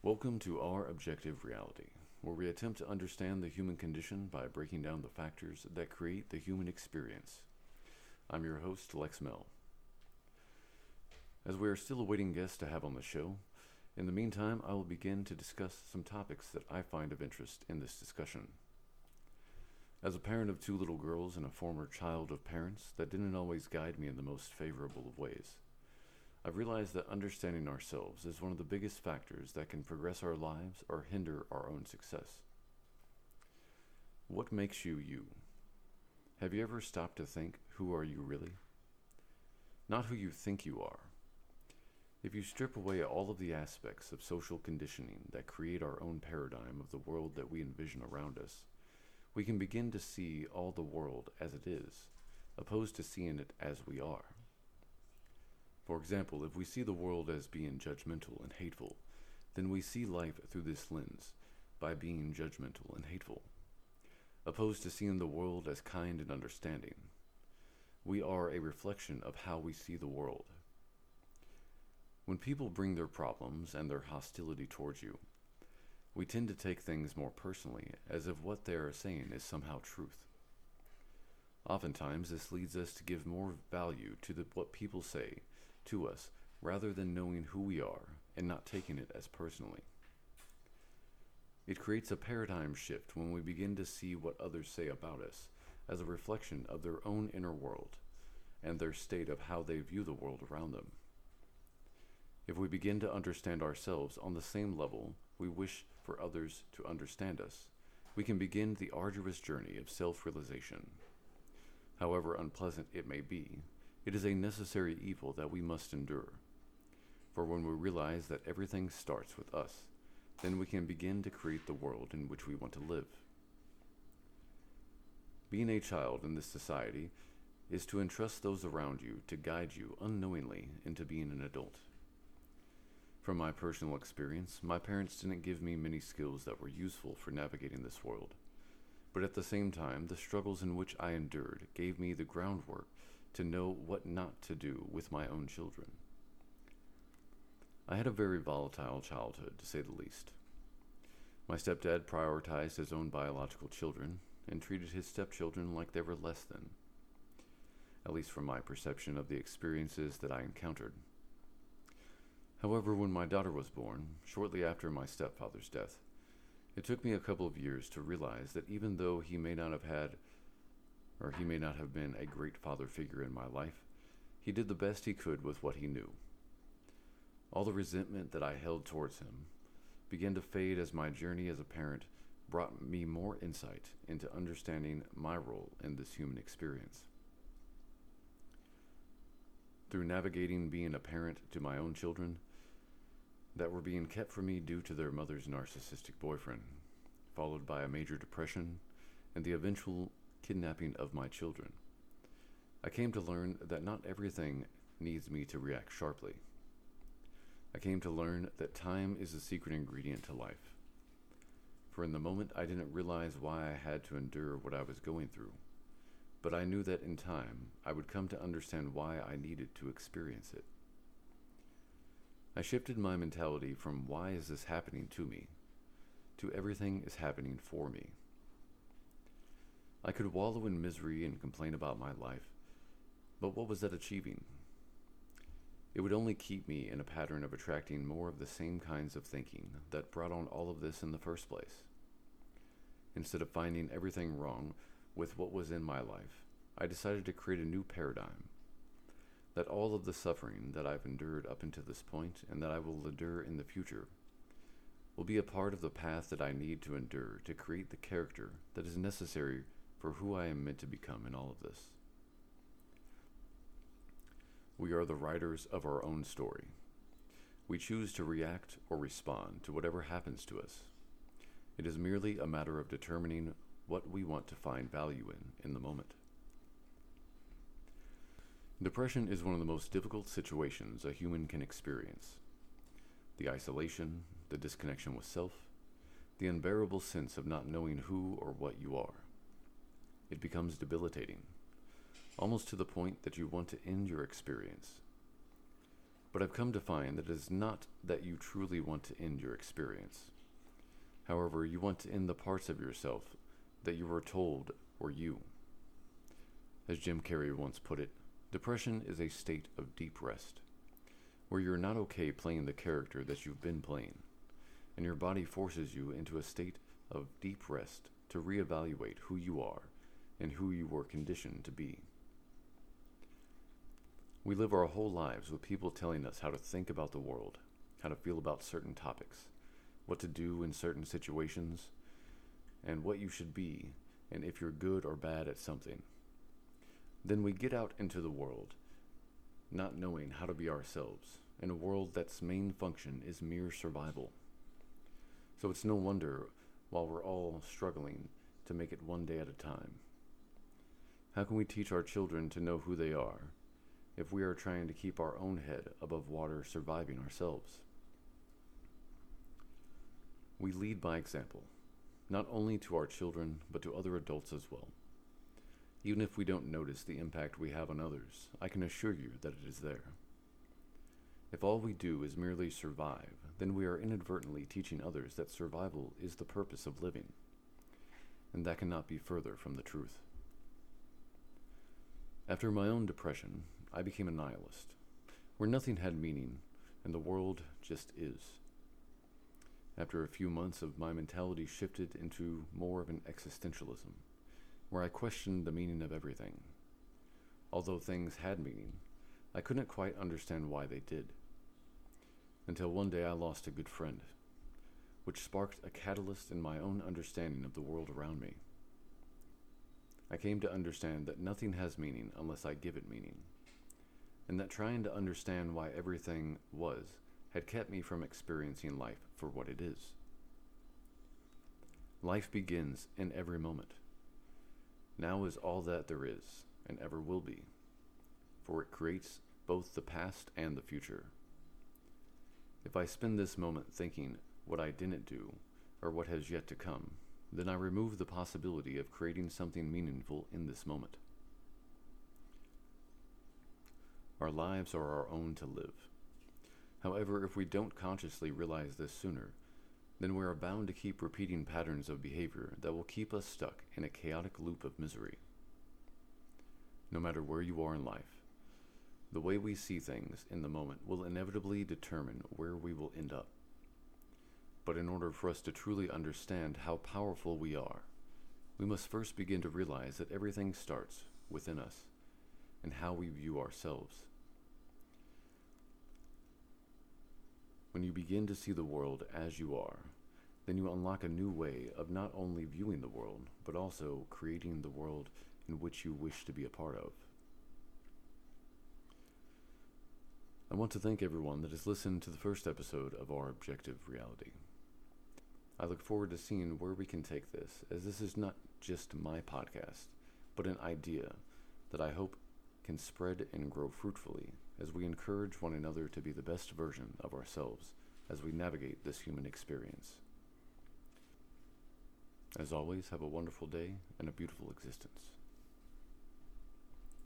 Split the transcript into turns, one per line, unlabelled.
Welcome to Our Objective Reality, where we attempt to understand the human condition by breaking down the factors that create the human experience. I'm your host, Lex Mel. As we are still awaiting guests to have on the show, in the meantime, I will begin to discuss some topics that I find of interest in this discussion. As a parent of two little girls and a former child of parents that didn't always guide me in the most favorable of ways, I've realized that understanding ourselves is one of the biggest factors that can progress our lives or hinder our own success. What makes you you? Have you ever stopped to think, who are you really? Not who you think you are. If you strip away all of the aspects of social conditioning that create our own paradigm of the world that we envision around us, we can begin to see all the world as it is, opposed to seeing it as we are. For example, if we see the world as being judgmental and hateful, then we see life through this lens by being judgmental and hateful, opposed to seeing the world as kind and understanding. We are a reflection of how we see the world. When people bring their problems and their hostility towards you, we tend to take things more personally, as if what they are saying is somehow truth. Oftentimes, this leads us to give more value to the, what people say to us rather than knowing who we are and not taking it as personally. It creates a paradigm shift when we begin to see what others say about us as a reflection of their own inner world and their state of how they view the world around them. If we begin to understand ourselves on the same level we wish for others to understand us, we can begin the arduous journey of self realization. However unpleasant it may be, it is a necessary evil that we must endure. For when we realize that everything starts with us, then we can begin to create the world in which we want to live. Being a child in this society is to entrust those around you to guide you unknowingly into being an adult. From my personal experience, my parents didn't give me many skills that were useful for navigating this world. But at the same time, the struggles in which I endured gave me the groundwork to know what not to do with my own children. I had a very volatile childhood, to say the least. My stepdad prioritized his own biological children and treated his stepchildren like they were less than, at least from my perception of the experiences that I encountered. However, when my daughter was born, shortly after my stepfather's death, it took me a couple of years to realize that even though he may not have had, or he may not have been a great father figure in my life, he did the best he could with what he knew. All the resentment that I held towards him began to fade as my journey as a parent brought me more insight into understanding my role in this human experience. Through navigating being a parent to my own children, that were being kept from me due to their mother's narcissistic boyfriend, followed by a major depression and the eventual kidnapping of my children. I came to learn that not everything needs me to react sharply. I came to learn that time is the secret ingredient to life. For in the moment, I didn't realize why I had to endure what I was going through, but I knew that in time, I would come to understand why I needed to experience it. I shifted my mentality from why is this happening to me to everything is happening for me. I could wallow in misery and complain about my life, but what was that achieving? It would only keep me in a pattern of attracting more of the same kinds of thinking that brought on all of this in the first place. Instead of finding everything wrong with what was in my life, I decided to create a new paradigm that all of the suffering that I've endured up until this point and that I will endure in the future will be a part of the path that I need to endure to create the character that is necessary for who I am meant to become in all of this. We are the writers of our own story. We choose to react or respond to whatever happens to us. It is merely a matter of determining what we want to find value in in the moment. Depression is one of the most difficult situations a human can experience. The isolation, the disconnection with self, the unbearable sense of not knowing who or what you are. It becomes debilitating, almost to the point that you want to end your experience. But I've come to find that it is not that you truly want to end your experience. However, you want to end the parts of yourself that you were told were you. As Jim Carrey once put it, depression is a state of deep rest, where you're not okay playing the character that you've been playing, and your body forces you into a state of deep rest to reevaluate who you are and who you were conditioned to be. We live our whole lives with people telling us how to think about the world, how to feel about certain topics, what to do in certain situations, and what you should be, and if you're good or bad at something. Then we get out into the world, not knowing how to be ourselves, in a world that's main function is mere survival. So it's no wonder while we're all struggling to make it one day at a time. How can we teach our children to know who they are if we are trying to keep our own head above water surviving ourselves? We lead by example, not only to our children, but to other adults as well. Even if we don't notice the impact we have on others, I can assure you that it is there. If all we do is merely survive, then we are inadvertently teaching others that survival is the purpose of living. And that cannot be further from the truth. After my own depression, I became a nihilist, where nothing had meaning and the world just is. After a few months of my mentality shifted into more of an existentialism, where I questioned the meaning of everything. Although things had meaning, I couldn't quite understand why they did until one day I lost a good friend, which sparked a catalyst in my own understanding of the world around me. I came to understand that nothing has meaning unless I give it meaning, and that trying to understand why everything was had kept me from experiencing life for what it is. Life begins in every moment. Now is all that there is, and ever will be, for it creates both the past and the future. If I spend this moment thinking what I didn't do or what has yet to come, then I remove the possibility of creating something meaningful in this moment. Our lives are our own to live. However, if we don't consciously realize this sooner, then we are bound to keep repeating patterns of behavior that will keep us stuck in a chaotic loop of misery. No matter where you are in life, the way we see things in the moment will inevitably determine where we will end up. But in order for us to truly understand how powerful we are, we must first begin to realize that everything starts within us and how we view ourselves. When you begin to see the world as you are, then you unlock a new way of not only viewing the world, but also creating the world in which you wish to be a part of. I want to thank everyone that has listened to the first episode of our Objective Reality. I look forward to seeing where we can take this, as this is not just my podcast, but an idea that I hope can spread and grow fruitfully as we encourage one another to be the best version of ourselves as we navigate this human experience. As always, have a wonderful day and a beautiful existence.